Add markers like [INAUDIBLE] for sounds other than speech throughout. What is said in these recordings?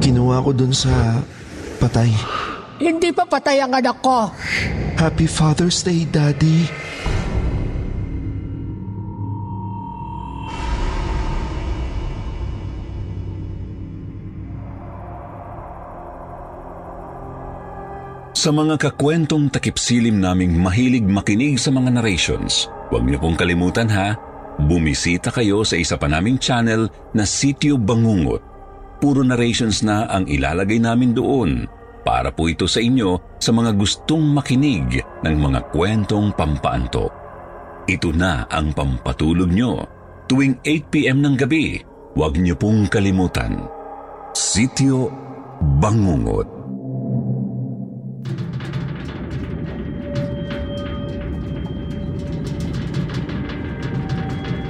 Kinuha ko dun sa patay. Hindi pa patay ang anak ko. Happy Father's Day, Daddy. Sa mga kakwentong takipsilim naming mahilig makinig sa mga narrations, huwag niyo pong kalimutan ha, bumisita kayo sa isa pa naming channel na Sityo Bangungot. Puro narrations na ang ilalagay namin doon para po ito sa inyo sa mga gustong makinig ng mga kwentong pampaanto. Ito na ang pampatulog nyo tuwing 8pm ng gabi. Huwag niyo pong kalimutan. Sityo Bangungot.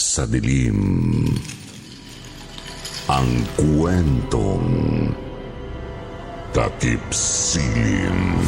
sa dilim. Ang kwentong takip silim.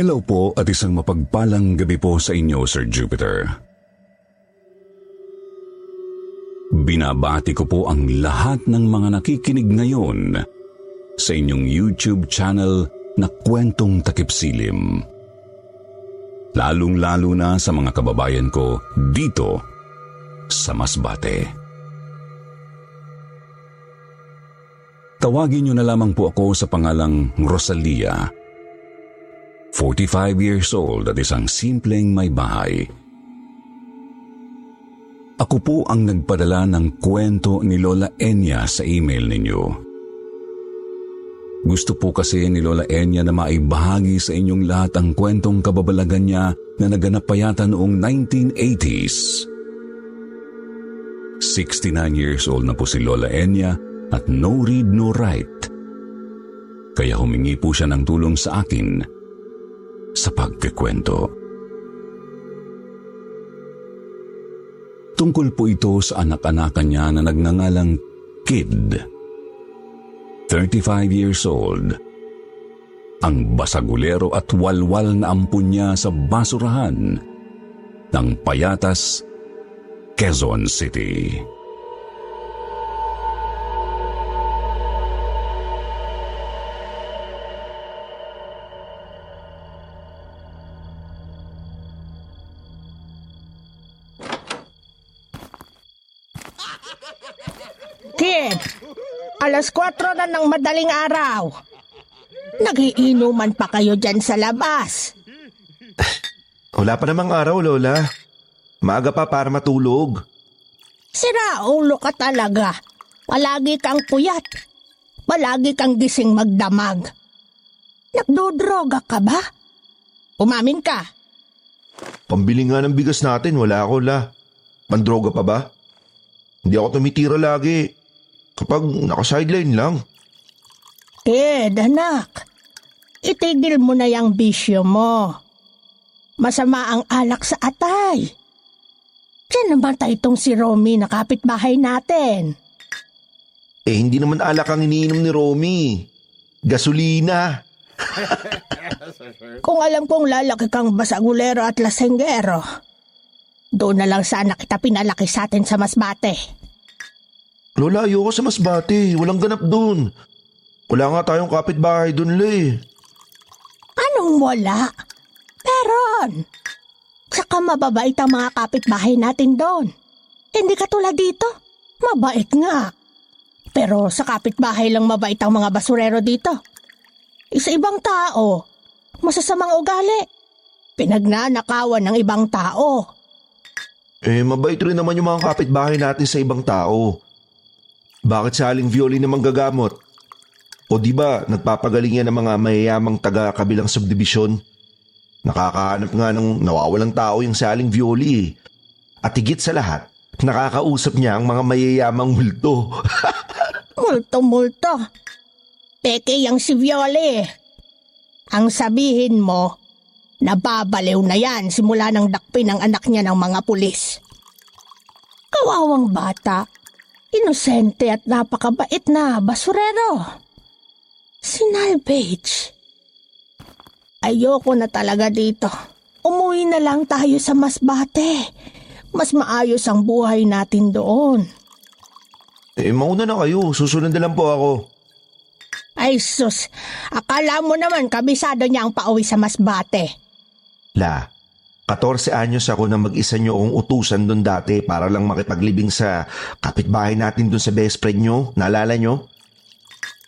Hello po at isang mapagpalang gabi po sa inyo, Sir Jupiter. Binabati ko po ang lahat ng mga nakikinig ngayon sa inyong YouTube channel na Kwentong Takipsilim. Lalong-lalo na sa mga kababayan ko dito sa Masbate. Tawagin niyo na lamang po ako sa pangalang Rosalia. 45 years old at isang simpleng may bahay. Ako po ang nagpadala ng kwento ni Lola Enya sa email ninyo. Gusto po kasi ni Lola Enya na maibahagi sa inyong lahat ang kwentong kababalagan niya na naganap pa yata noong 1980s. 69 years old na po si Lola Enya at no read no write. Kaya humingi po siya ng tulong sa akin sa pagkikwento. Tungkol po ito sa anak-anakan niya na nagngangalang Kid. 35 years old. Ang basagulero at walwal na ampun niya sa basurahan ng Payatas, Quezon City. Ng madaling araw. Nagiinuman pa kayo dyan sa labas. Wala pa namang araw, Lola. Maaga pa para matulog. Sira ulo ka talaga. Palagi kang puyat. Palagi kang gising magdamag. Nagdodroga ka ba? Umamin ka. Pambili nga ng bigas natin, wala ako, La. Pandroga pa ba? Hindi ako tumitira lagi. Kapag naka-sideline lang. Kid, anak. Itigil mo na yung bisyo mo. Masama ang alak sa atay. Diyan naman tayo itong si Romy na kapitbahay natin. Eh, hindi naman alak ang iniinom ni Romy. Gasolina. [LAUGHS] Kung alam kong lalaki kang basagulero at lasenggero, doon na lang sana kita pinalaki sa atin sa Masbate. Lola, ayoko sa Masbate. Walang ganap dun. Wala nga tayong kapitbahay dun, Le. Anong wala? Meron. Saka mababait ang mga kapitbahay natin doon. Hindi katulad dito. Mabait nga. Pero sa kapitbahay lang mabait ang mga basurero dito. Isa ibang tao, masasamang ugali. Pinagnanakawan ng ibang tao. Eh, mabait rin naman yung mga kapitbahay natin sa ibang tao. Bakit sa aling violin naman gagamot? O di ba nagpapagaling yan ng mga mayayamang taga kabilang subdivision? Nakakahanap nga ng nawawalang tao yung saling violi eh. At higit sa lahat, nakakausap niya ang mga mayayamang multo. [LAUGHS] Multo-multo. Peke yang si Viole. Ang sabihin mo, nababaliw na yan simula ng dakpin ng anak niya ng mga pulis. Kawawang bata, inosente at napakabait na basurero. Si Nalbage. Ayoko na talaga dito. Umuwi na lang tayo sa Masbate. Mas maayos ang buhay natin doon. eh, mauna na kayo. Susunod na lang po ako. Ay sus, akala mo naman kabisado niya ang pauwi sa Masbate. La, 14 anyos ako na mag-isa niyo akong utusan doon dati para lang makipaglibing sa kapitbahay natin doon sa best friend niyo. Naalala niyo?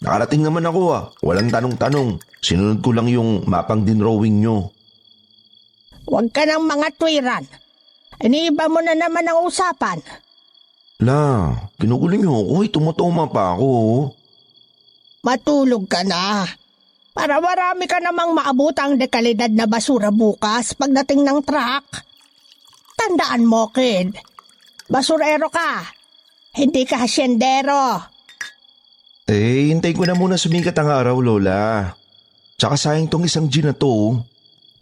Nakarating naman ako ah. Walang tanong-tanong. Sinunod ko lang yung mapang dinrowing niyo. Huwag ka ng mga twiran. Iniiba mo na naman ang usapan. La, kinukulo niyo ako. Eh, tumutuma pa ako. oh. Matulog ka na. Para marami ka namang maabutang dekalidad na basura bukas pagdating ng truck. Tandaan mo, kid. Basurero ka. Hindi ka hasyendero. Eh, hintayin ko na muna sumikat ang araw, Lola. Tsaka sayang tong isang gin na to. oh.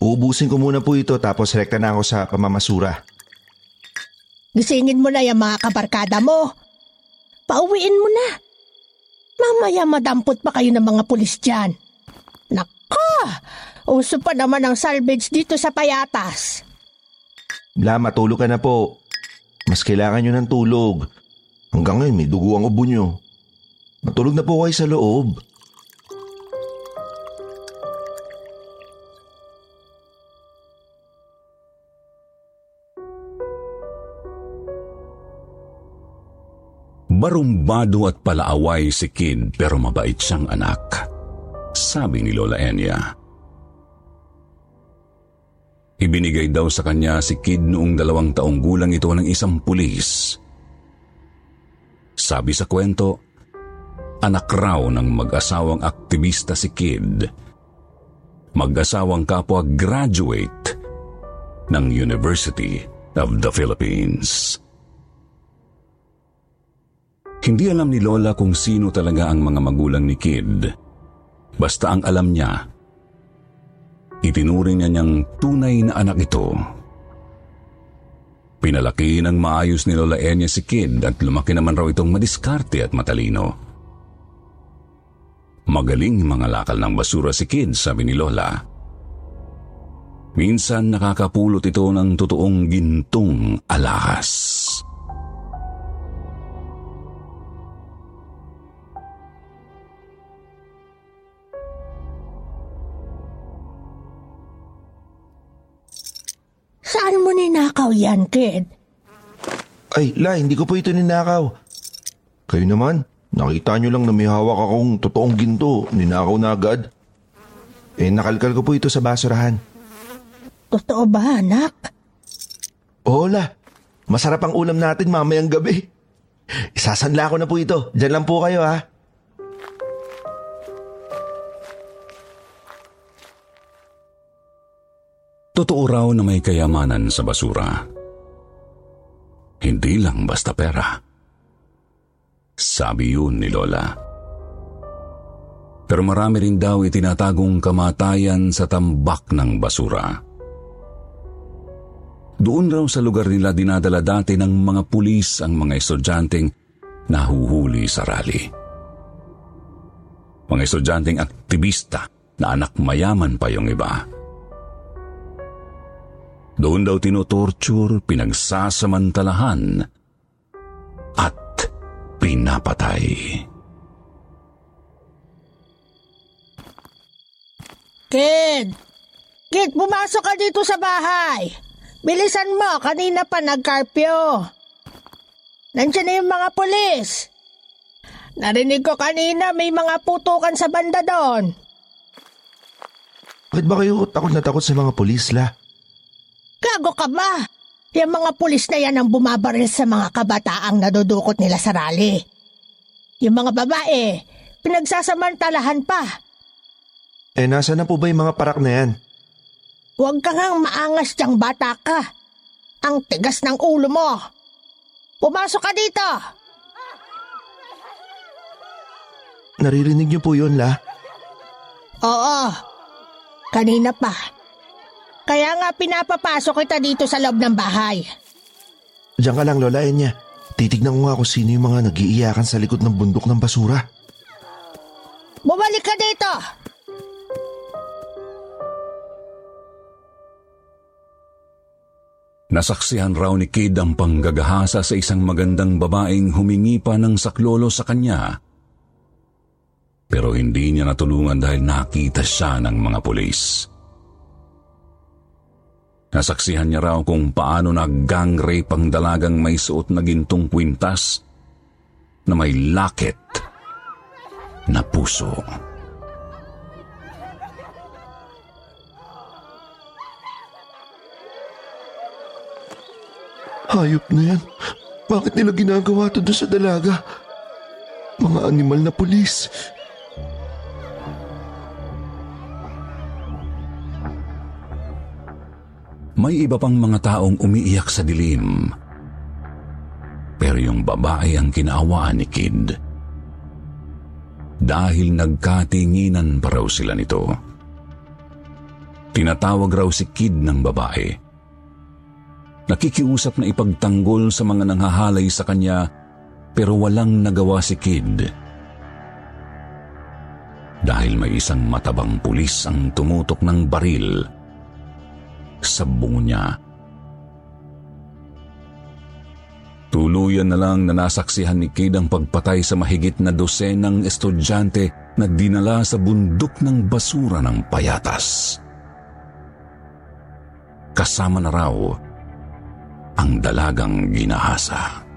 Uubusin ko muna po ito tapos rekta na ako sa pamamasura. Gisingin mo na yung mga kabarkada mo. Pauwiin mo na. Mamaya madampot pa kayo ng mga pulis dyan. Naka! Uso pa naman ang salvage dito sa payatas. La, matulog ka na po. Mas kailangan nyo ng tulog. Hanggang ngayon may dugo ang ubo nyo. Matulog na po kayo sa loob. Barumbado at palaaway si Kid pero mabait siyang anak. Sabi ni Lola Enya. Ibinigay daw sa kanya si Kid noong dalawang taong gulang ito ng isang pulis. Sabi sa kwento, anak raw ng mag-asawang aktivista si Kid. Mag-asawang kapwa graduate ng University of the Philippines. Hindi alam ni Lola kung sino talaga ang mga magulang ni Kid. Basta ang alam niya, itinuring niya niyang tunay na anak ito. Pinalaki ng maayos ni Lola Enya si Kid at lumaki naman raw itong madiskarte at matalino. Magaling mga lakal ng basura si Kid, sabi ni Lola. Minsan nakakapulot ito ng totoong gintong alahas. Saan mo ninakaw yan, kid? Ay, La, hindi ko po ito ninakaw. Kayo naman, Nakita nyo lang na may hawak akong totoong ginto. Ninakaw na agad. Eh, nakalkal ko po ito sa basurahan. Totoo ba, anak? Hola, masarap ang ulam natin mamayang gabi. Isasanla ko na po ito. Diyan lang po kayo ha. Totoo raw na may kayamanan sa basura. Hindi lang basta pera. Sabi yun ni Lola. Pero marami rin daw itinatagong kamatayan sa tambak ng basura. Doon raw sa lugar nila dinadala dati ng mga pulis ang mga estudyanteng nahuhuli sa rally. Mga estudyanteng aktivista na anak mayaman pa yung iba. Doon daw tinotorture, pinagsasamantalahan at pinapatay. Kid! Kid, pumasok ka dito sa bahay. Bilisan mo, kanina pa nag-carpio. Nandiyan na yung mga pulis. Narinig ko kanina may mga putukan sa banda doon. Bakit ba kayo takot na takot sa mga pulis la? Gago ka ba? Yung mga pulis na yan ang bumabaril sa mga kabataang nadudukot nila sa rally. Yung mga babae, pinagsasamantalahan pa. Eh, nasa na po ba yung mga parak na yan? Huwag ka ngang maangas diyang bata ka. Ang tigas ng ulo mo. Pumasok ka dito. Naririnig niyo po yun, la? Oo. Kanina pa. Kaya nga pinapapasok kita dito sa loob ng bahay. Diyan ka lang, Lola Enya. Titignan ko nga kung sino yung mga nagiiyakan sa likod ng bundok ng basura. Bumalik ka dito! Nasaksihan raw ni Kid ang panggagahasa sa isang magandang babaeng humingi pa ng saklolo sa kanya. Pero hindi niya natulungan dahil nakita siya ng mga pulis. Nasaksihan niya raw kung paano nag-gang rape ang dalagang may suot na gintong kwintas na may lakit na puso. Hayop na yan. Bakit nila ginagawa to doon sa dalaga? Mga animal na pulis. May iba pang mga taong umiiyak sa dilim. Pero yung babae ang kinaawaan ni Kid. Dahil nagkatinginan pa raw sila nito. Tinatawag raw si Kid ng babae. Nakikiusap na ipagtanggol sa mga nanghahalay sa kanya pero walang nagawa si Kid. Dahil may isang matabang pulis ang tumutok ng baril sa bungo niya. Tuluyan na lang na nasaksihan ni Kid ang pagpatay sa mahigit na dosenang estudyante na dinala sa bundok ng basura ng payatas. Kasama na raw ang dalagang ginahasa.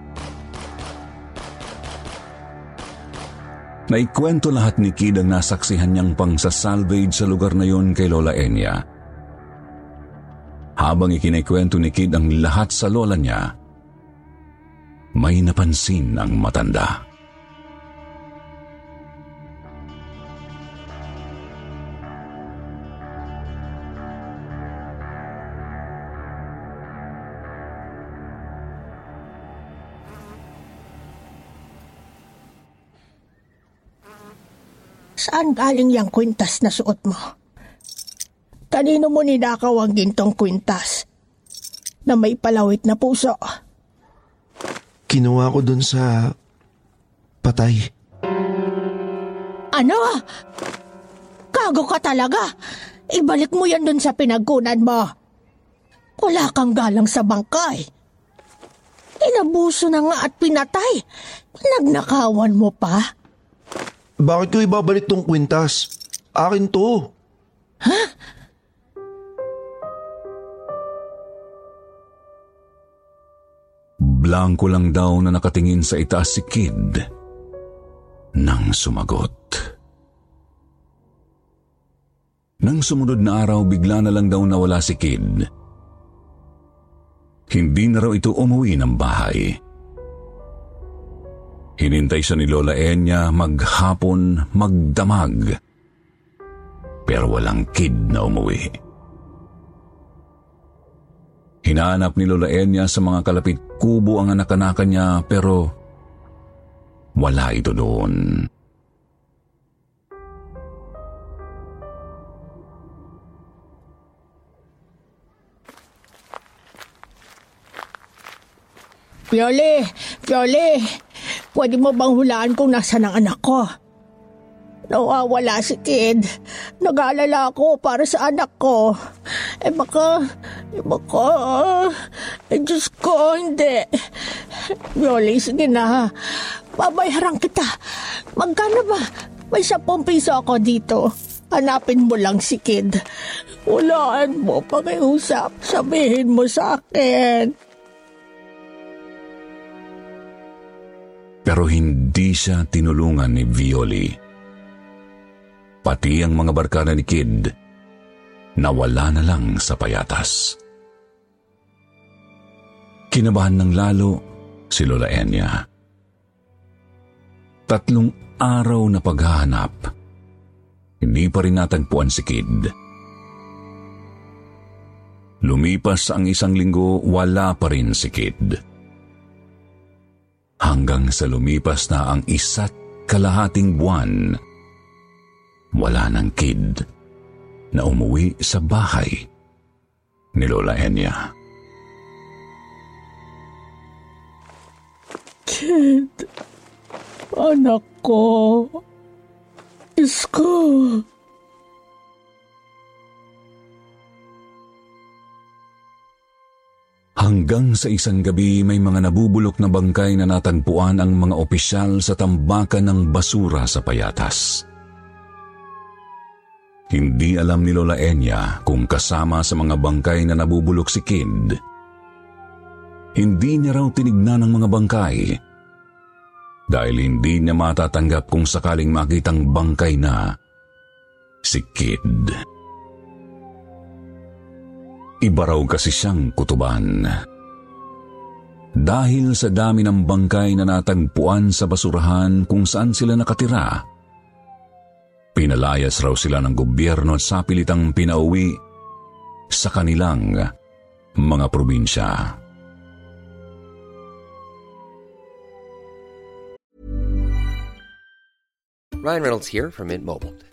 Naikwento lahat ni Kid ang nasaksihan niyang pangsasalvage sa lugar na yon kay Lola Enya. Habang ikinikwento ni Kid ang lahat sa lola niya, may napansin ang matanda. Saan galing yung kwintas na suot mo? Kanino mo ninakaw ang gintong kwintas? Na may palawit na puso. Kinuha ko doon sa patay. Ano? Kago ka talaga. Ibalik mo yan dun sa pinagkunan mo. Wala kang galang sa bangkay. Inabuso na nga at pinatay. Nagnakawan mo pa? Bakit ko ibabalik tong kwintas? Akin to. Blanco lang daw na nakatingin sa itaas si Kid. nang sumagot. Nang sumunod na araw, bigla na lang daw nawala si Kid. Hindi na raw ito umuwi ng bahay. Hinintay siya ni Lola Enya maghapon, magdamag. Pero walang kid na umuwi. Hinahanap ni Lola Enya sa mga kalapit kubo ang anak-anakan niya pero wala ito doon. Pioli! Pioli! Pwede mo bang hulaan kung nasa ang anak ko? Nawawala si Kid. Nag-aalala ako para sa anak ko. Eh baka, eh baka, eh Diyos ko, hindi. Pioli, sige na. Babayaran kita. Magkano ba? May 10 piso ako dito. Hanapin mo lang si Kid. Hulaan mo, pakiusap. Sabihin mo sa akin. Pero hindi siya tinulungan ni Violi. Pati ang mga barkada ni Kid, nawala na lang sa payatas. Kinabahan ng lalo si Lola Enya. Tatlong araw na paghahanap, hindi pa rin natagpuan si Kid. Lumipas ang isang linggo, wala pa rin si Kid hanggang sa lumipas na ang isa't kalahating buwan. Wala ng kid na umuwi sa bahay ni Lola Enya. Kid, anak ko, Diyos ko, Hanggang sa isang gabi may mga nabubulok na bangkay na natagpuan ang mga opisyal sa tambakan ng basura sa payatas. Hindi alam ni Lola Enya kung kasama sa mga bangkay na nabubulok si Kid. Hindi niya raw tinignan ang mga bangkay dahil hindi niya matatanggap kung sakaling makitang bangkay na si. Kid. Iba raw kasi siyang kutuban. Dahil sa dami ng bangkay na natagpuan sa basurahan kung saan sila nakatira, pinalayas raw sila ng gobyerno at sapilitang pinauwi sa kanilang mga probinsya. Ryan Reynolds here from Mint Mobile.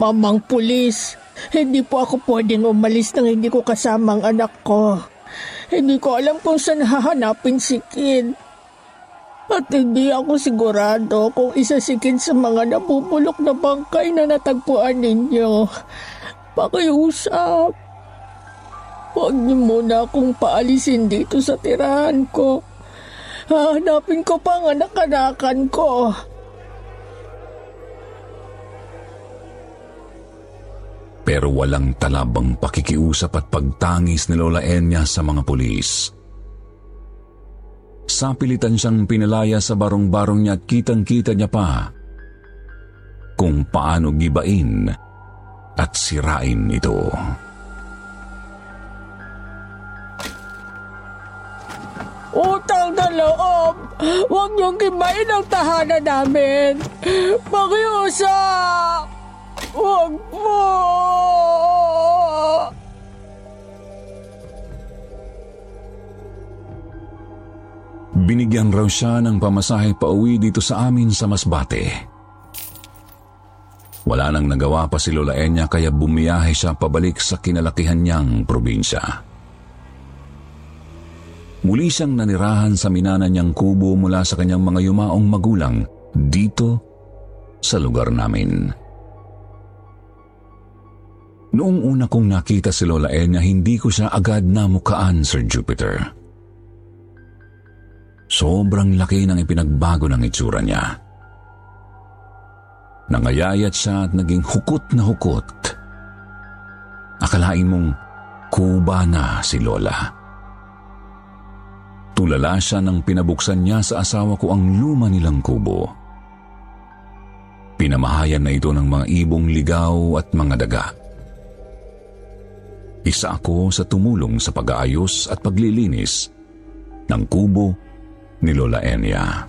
Mamang pulis, hindi po ako pwedeng umalis nang hindi ko kasama ang anak ko. Hindi ko alam kung saan hahanapin si Kid. At hindi ako sigurado kung isa si Kid sa mga nabubulok na bangkay na natagpuan ninyo. Pakiusap. Huwag niyo muna akong paalisin dito sa tirahan ko. Hahanapin ko pa ang anak-anakan ko. pero walang talabang pakikiusap at pagtangis ni Lola Enya sa mga pulis. Sapilitan siyang pinalaya sa barong-barong niya at kitang-kita niya pa kung paano gibain at sirain ito. Utang na loob! Huwag niyong gibain ang tahanan namin! Pakiusap! Huwag po! Binigyan raw siya ng pamasahe pa uwi dito sa amin sa Masbate. Wala nang nagawa pa si Lola Enya kaya bumiyahe siya pabalik sa kinalakihan niyang probinsya. Muli siyang nanirahan sa minana niyang kubo mula sa kanyang mga yumaong magulang dito sa lugar namin. Noong una kong nakita si Lola Enya, hindi ko siya agad namukaan, Sir Jupiter. Sobrang laki ng ipinagbago ng itsura niya. Nangayayat siya at naging hukot na hukot. Akalain mong kuba na si Lola. Tulala siya nang pinabuksan niya sa asawa ko ang luma nilang kubo. Pinamahayan na ito ng mga ibong ligaw at mga daga. Isa ako sa tumulong sa pag-aayos at paglilinis ng kubo ni Lola Enya.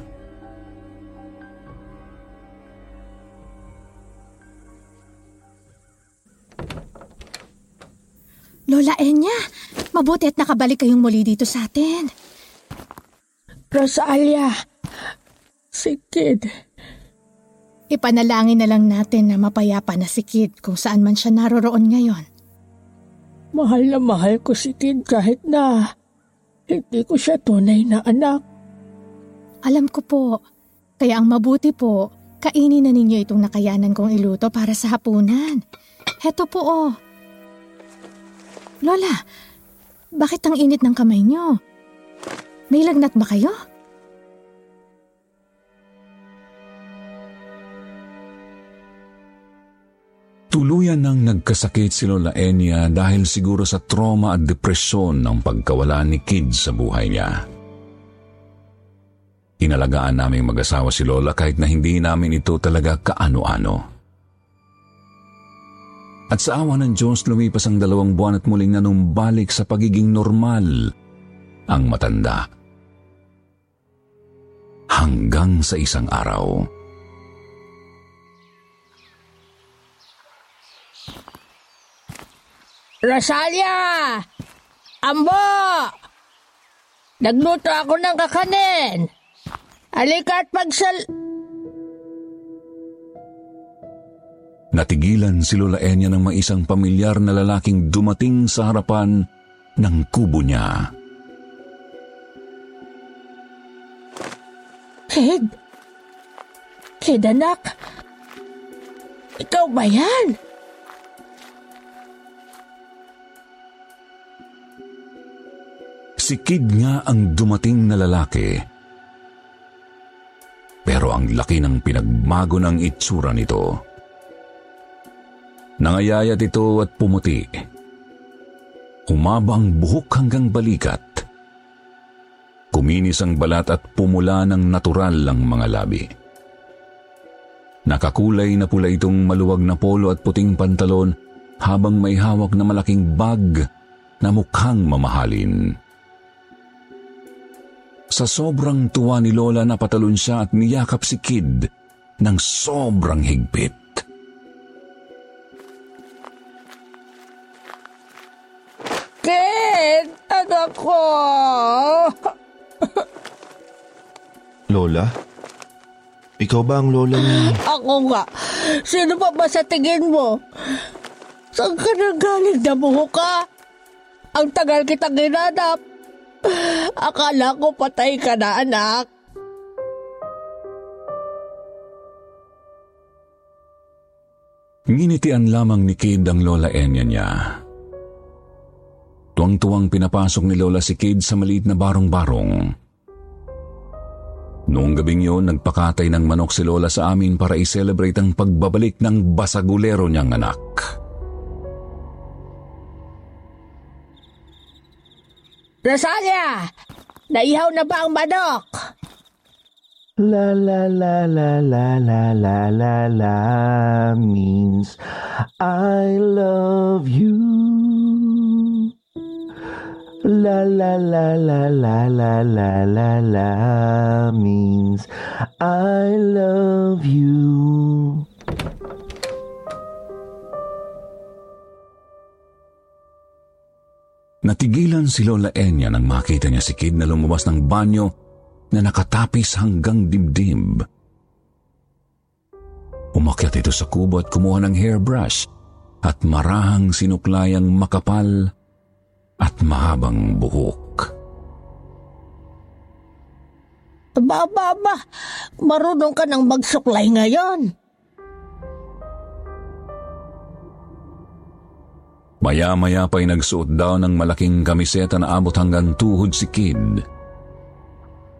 Lola Enya, mabuti at nakabalik kayong muli dito sa atin. Rosalia, si Kid. Ipanalangin na lang natin na mapayapa na si Kid kung saan man siya naroroon ngayon. Mahal na mahal ko si Kid kahit na hindi ko siya tunay na anak. Alam ko po, kaya ang mabuti po, kainin na ninyo itong nakayanan kong iluto para sa hapunan. Heto po oh. Lola, bakit ang init ng kamay niyo? May lagnat ba kayo? Tuluyan nang nagkasakit si Lola Enya dahil siguro sa trauma at depresyon ng pagkawala ni Kid sa buhay niya. Inalagaan naming mag-asawa si Lola kahit na hindi namin ito talaga kaano-ano. At sa awa ng Diyos, lumipas ang dalawang buwan at muling nanumbalik sa pagiging normal ang matanda. Hanggang sa isang araw. Rosalia! Ambo! Nagluto ako ng kakanin. Halika at pagsal... Natigilan si Lola Enya ng may isang pamilyar na lalaking dumating sa harapan ng kubo niya. Kid? Kid, anak? Ikaw ba yan? Si Kid nga ang dumating na lalaki. Pero ang laki ng pinagmago ng itsura nito. Nangayayat ito at pumuti. Humaba ang buhok hanggang balikat. Kuminis ang balat at pumula ng natural ang mga labi. Nakakulay na pula itong maluwag na polo at puting pantalon habang may hawak na malaking bag na mukhang mamahalin. Sa sobrang tuwa ni Lola napatalon siya at niyakap si Kid ng sobrang higpit. Kid! Anak ko! Lola? Ikaw ba ang lola ni... Ako nga. Sino pa ba sa tingin mo? Saan ka nanggaling na buhok ka? Ang tagal kitang ginanap. Akala ko patay ka na, anak. Nginitian lamang ni Kid ang Lola Enya niya. Tuwang-tuwang pinapasok ni Lola si Kid sa maliit na barong-barong. Noong gabing yun, nagpakatay ng manok si Lola sa amin para i-celebrate ang pagbabalik ng basagulero niyang anak. Rosalia! Naihaw na ba ang manok? La la la la la la la la la means I love you. La la la la la la la la la means I love you. Natigilan si Lola Enya nang makita niya si Kid na lumabas ng banyo na nakatapis hanggang dibdib. Umakyat ito sa kubo at kumuha ng hairbrush at marahang sinuklayang makapal at mahabang buhok. Ba, ba, ba, marunong ka ng magsuklay ngayon. Maya-maya pa'y nagsuot daw ng malaking kamiseta na abot hanggang tuhod si Kid.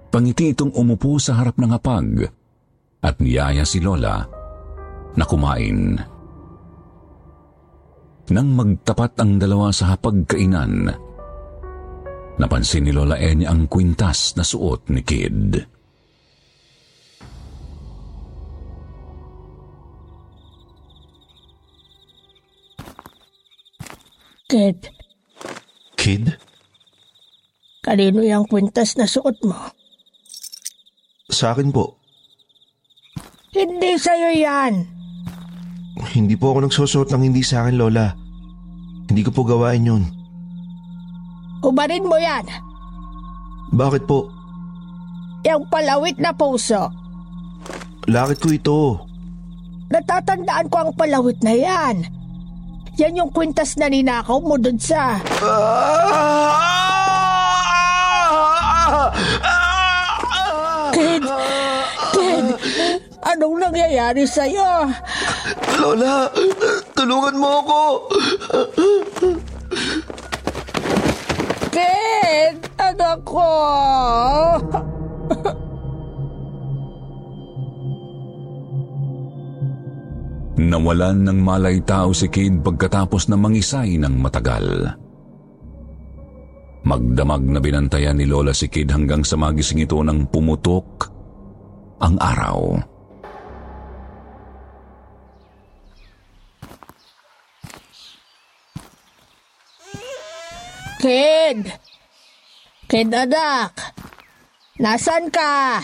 Pangiti itong umupo sa harap ng hapag at niyaya si Lola na kumain. Nang magtapat ang dalawa sa hapagkainan, napansin ni Lola Enya ang kwintas na suot ni Kid. Kid, Kid? kanino yung kwintas na suot mo? Sa akin po. Hindi sa'yo yan. Hindi po ako nagsusuot ng hindi sa akin, Lola. Hindi ko po gawain yun. Ubarin mo yan. Bakit po? Yung palawit na puso. Lakit ko ito. Natatandaan ko ang palawit na yan. Yan yung kwintas na ninakaw mo dun sa... Kid! Kid! Anong nangyayari sa'yo? Lola, tulungan mo ako. Kid! Anak ko! Nawalan ng malay tao si Kid pagkatapos na mangisay ng matagal. Magdamag na binantayan ni Lola si Kid hanggang sa magising ito nang pumutok ang araw. Kid! Kid anak! Nasaan ka?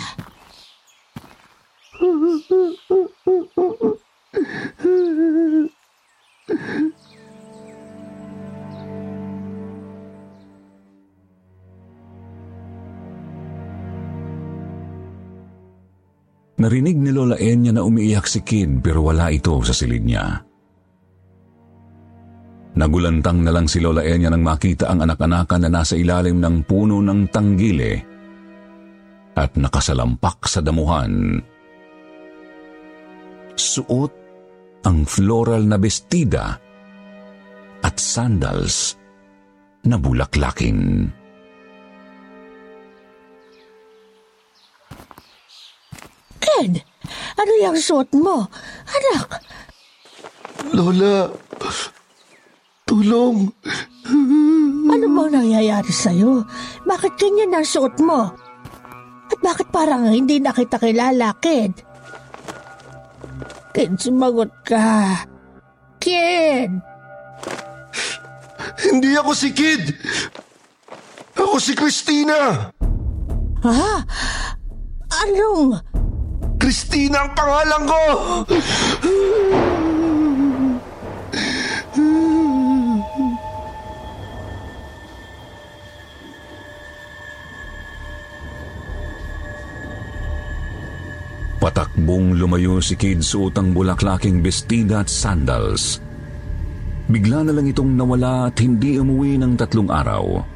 Narinig ni Lola Enya na umiiyak si Kid pero wala ito sa silid niya. Nagulantang na lang si Lola Enya nang makita ang anak-anakan na nasa ilalim ng puno ng tanggile at nakasalampak sa damuhan. Suot ang floral na bestida at sandals na bulaklakin. Kid! Ano yung suot mo? Anak! Lola, tulong. Ano bang nangyayari sa'yo? Bakit ganyan ang suot mo? At bakit parang hindi na kita kilala, Kid? Kid, sumagot ka. Kid! [LAUGHS] Hindi ako si Kid. Ako si Christina. Ha? Anong? Christina ang pangalan ko. [GASPS] Patakbong lumayo si Kid suot ang bulaklaking bestida at sandals. Bigla na lang itong nawala at hindi umuwi ng tatlong araw.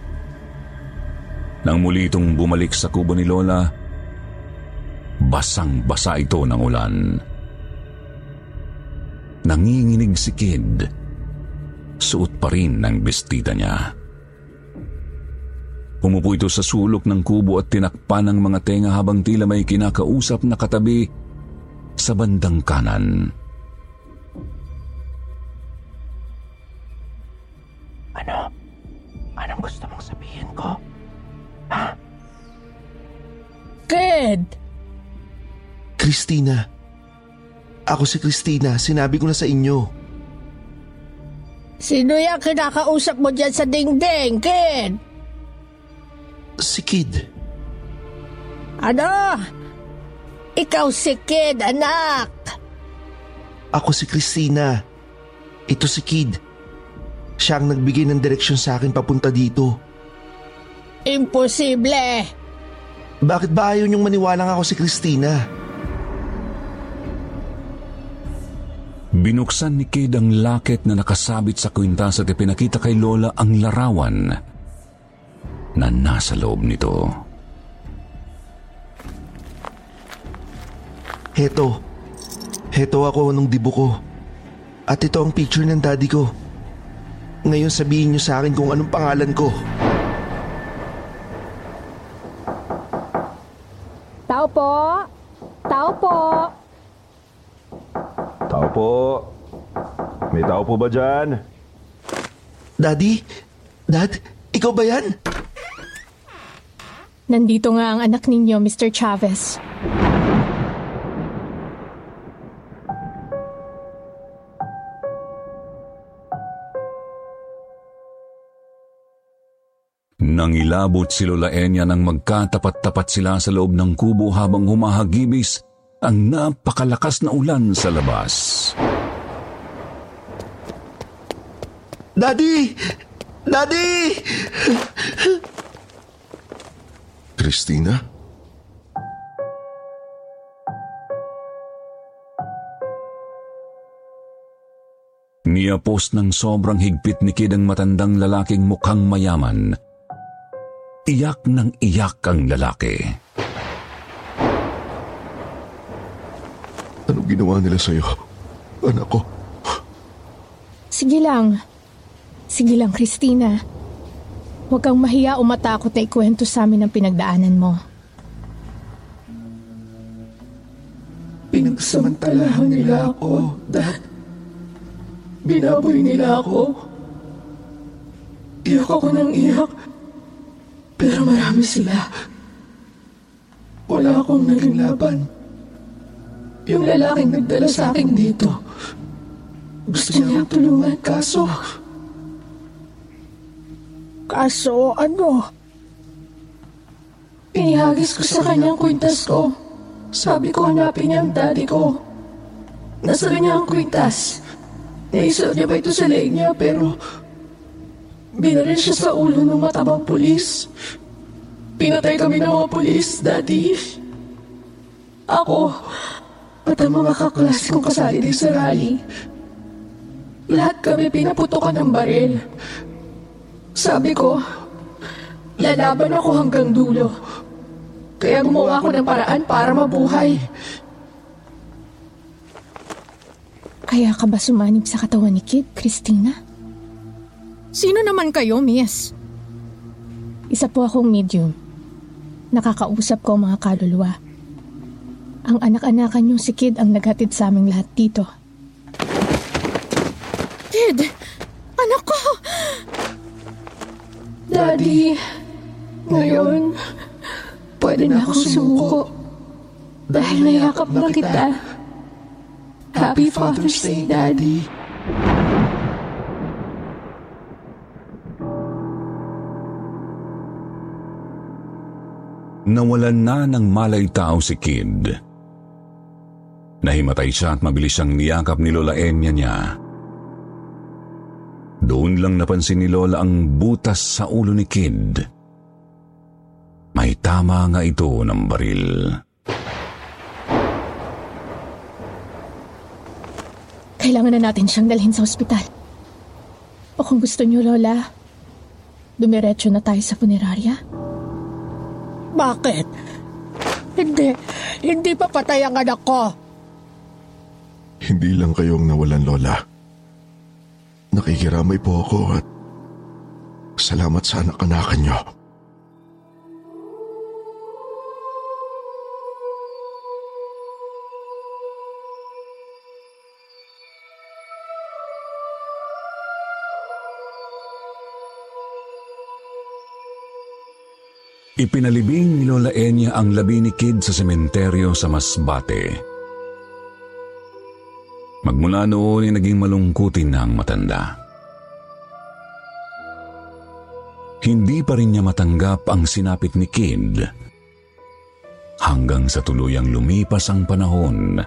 Nang muli itong bumalik sa kubo ni Lola, basang-basa ito ng ulan. Nanginginig si Kid. Suot pa rin ng bestida niya. Umupo ito sa sulok ng kubo at tinakpan ng mga tenga habang tila may kinakausap na katabi sa bandang kanan. Ano? Anong gusto mong sabihin ko? Ha? Kid! Christina. Ako si Christina. Sinabi ko na sa inyo. Sino yung kinakausap mo dyan sa dingding, Kid? Si Kid. Ano? Ikaw si Kid, anak. Ako si Christina. Ito si Kid. Siya ang nagbigay ng direksyon sa akin papunta dito. Imposible. Bakit ba ayaw niyong maniwalang ako si Christina? Binuksan ni Kid ang laket na nakasabit sa kwintas at ipinakita kay Lola ang larawan na nasa loob nito. Heto. Heto ako nung dibo ko. At ito ang picture ng daddy ko. Ngayon sabihin niyo sa akin kung anong pangalan ko. Tao po! Tao po! Tao po. May tao po ba dyan? Daddy? Dad? Ikaw ba yan? Nandito nga ang anak ninyo, Mr. Chavez. Nangilabot si Lola Enya nang magkatapat-tapat sila sa loob ng kubo habang humahagibis ang napakalakas na ulan sa labas. Daddy! Daddy! Christina? Niyapos ng sobrang higpit ni Kid ang matandang lalaking mukhang mayaman. Iyak ng iyak ang lalaki. Anong ginawa nila sa'yo? Anak ko, Sige lang. Sige lang, Christina. Huwag kang mahiya o matakot na ikwento sa amin ang pinagdaanan mo. Pinagsamantalahan nila ako, Dad. Binaboy nila ako. Iyak ako ng iyak. Pero marami sila. Wala akong naging laban. Yung lalaking nagdala sa akin dito. Gusto niya tulungan kaso... Kaso ano? Inihagis ko sa kanyang kwintas ko. Sabi ko hanapin niya ang daddy ko. Nasa kanya ang kwintas. Naisip niya ba ito sa leeg niya pero... Binaril siya sa ulo ng matabang pulis. Pinatay kami ng mga pulis, daddy. Ako, at ang mga kaklase kong kasali din sa rally. Lahat kami pinaputokan ng baril. Sabi ko, lalaban ako hanggang dulo. Kaya gumawa ako ng paraan para mabuhay. Kaya ka ba sumanib sa katawan ni Kid, Christina? Sino naman kayo, miss? Isa po akong medium. Nakakausap ko ang mga kaluluwa. Ang anak-anakan yung si Kid ang naghatid sa aming lahat dito. Kid! Anak ko! Daddy, ngayon, pwede na ako sumuko. Dahil nayakap na kita. Happy Father's Day, Daddy. Nawalan na ng malay tao si Kid. Nahimatay siya at mabilis siyang niyakap ni Lola Enya niya. Doon lang napansin ni Lola ang butas sa ulo ni Kid. May tama nga ito ng baril. Kailangan na natin siyang dalhin sa ospital. O kung gusto niyo, Lola, dumiretso na tayo sa punerarya. Bakit? Hindi. Hindi pa patay ang anak ko. hindi lang kayong nawalan, Lola. Nakikiramay po ako at salamat sa anak-anakan niyo. Ipinalibing ni Lola Enya ang labi ni Kid sa sementeryo sa Masbate. Magmula noon ay naging malungkutin na ang matanda. Hindi pa rin niya matanggap ang sinapit ni Kid. Hanggang sa tuluyang lumipas ang panahon.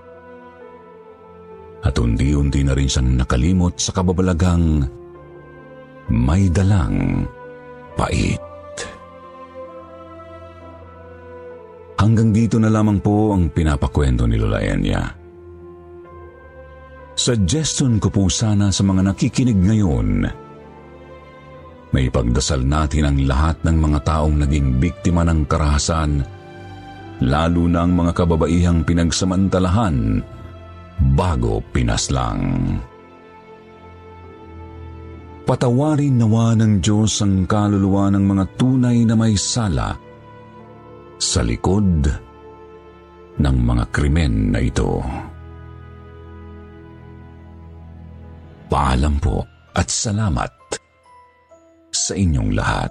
At unti-unti na rin siyang nakalimot sa kababalagang may dalang pait. Hanggang dito na lamang po ang pinapakwento ni Lola Enya. Suggestion ko po sana sa mga nakikinig ngayon may pagdasal natin ang lahat ng mga taong naging biktima ng karahasan, lalo na ang mga kababaihang pinagsamantalahan bago pinaslang. Patawarin nawa ng Diyos ang kaluluwa ng mga tunay na may sala sa likod ng mga krimen na ito. Paalam po at salamat sa inyong lahat.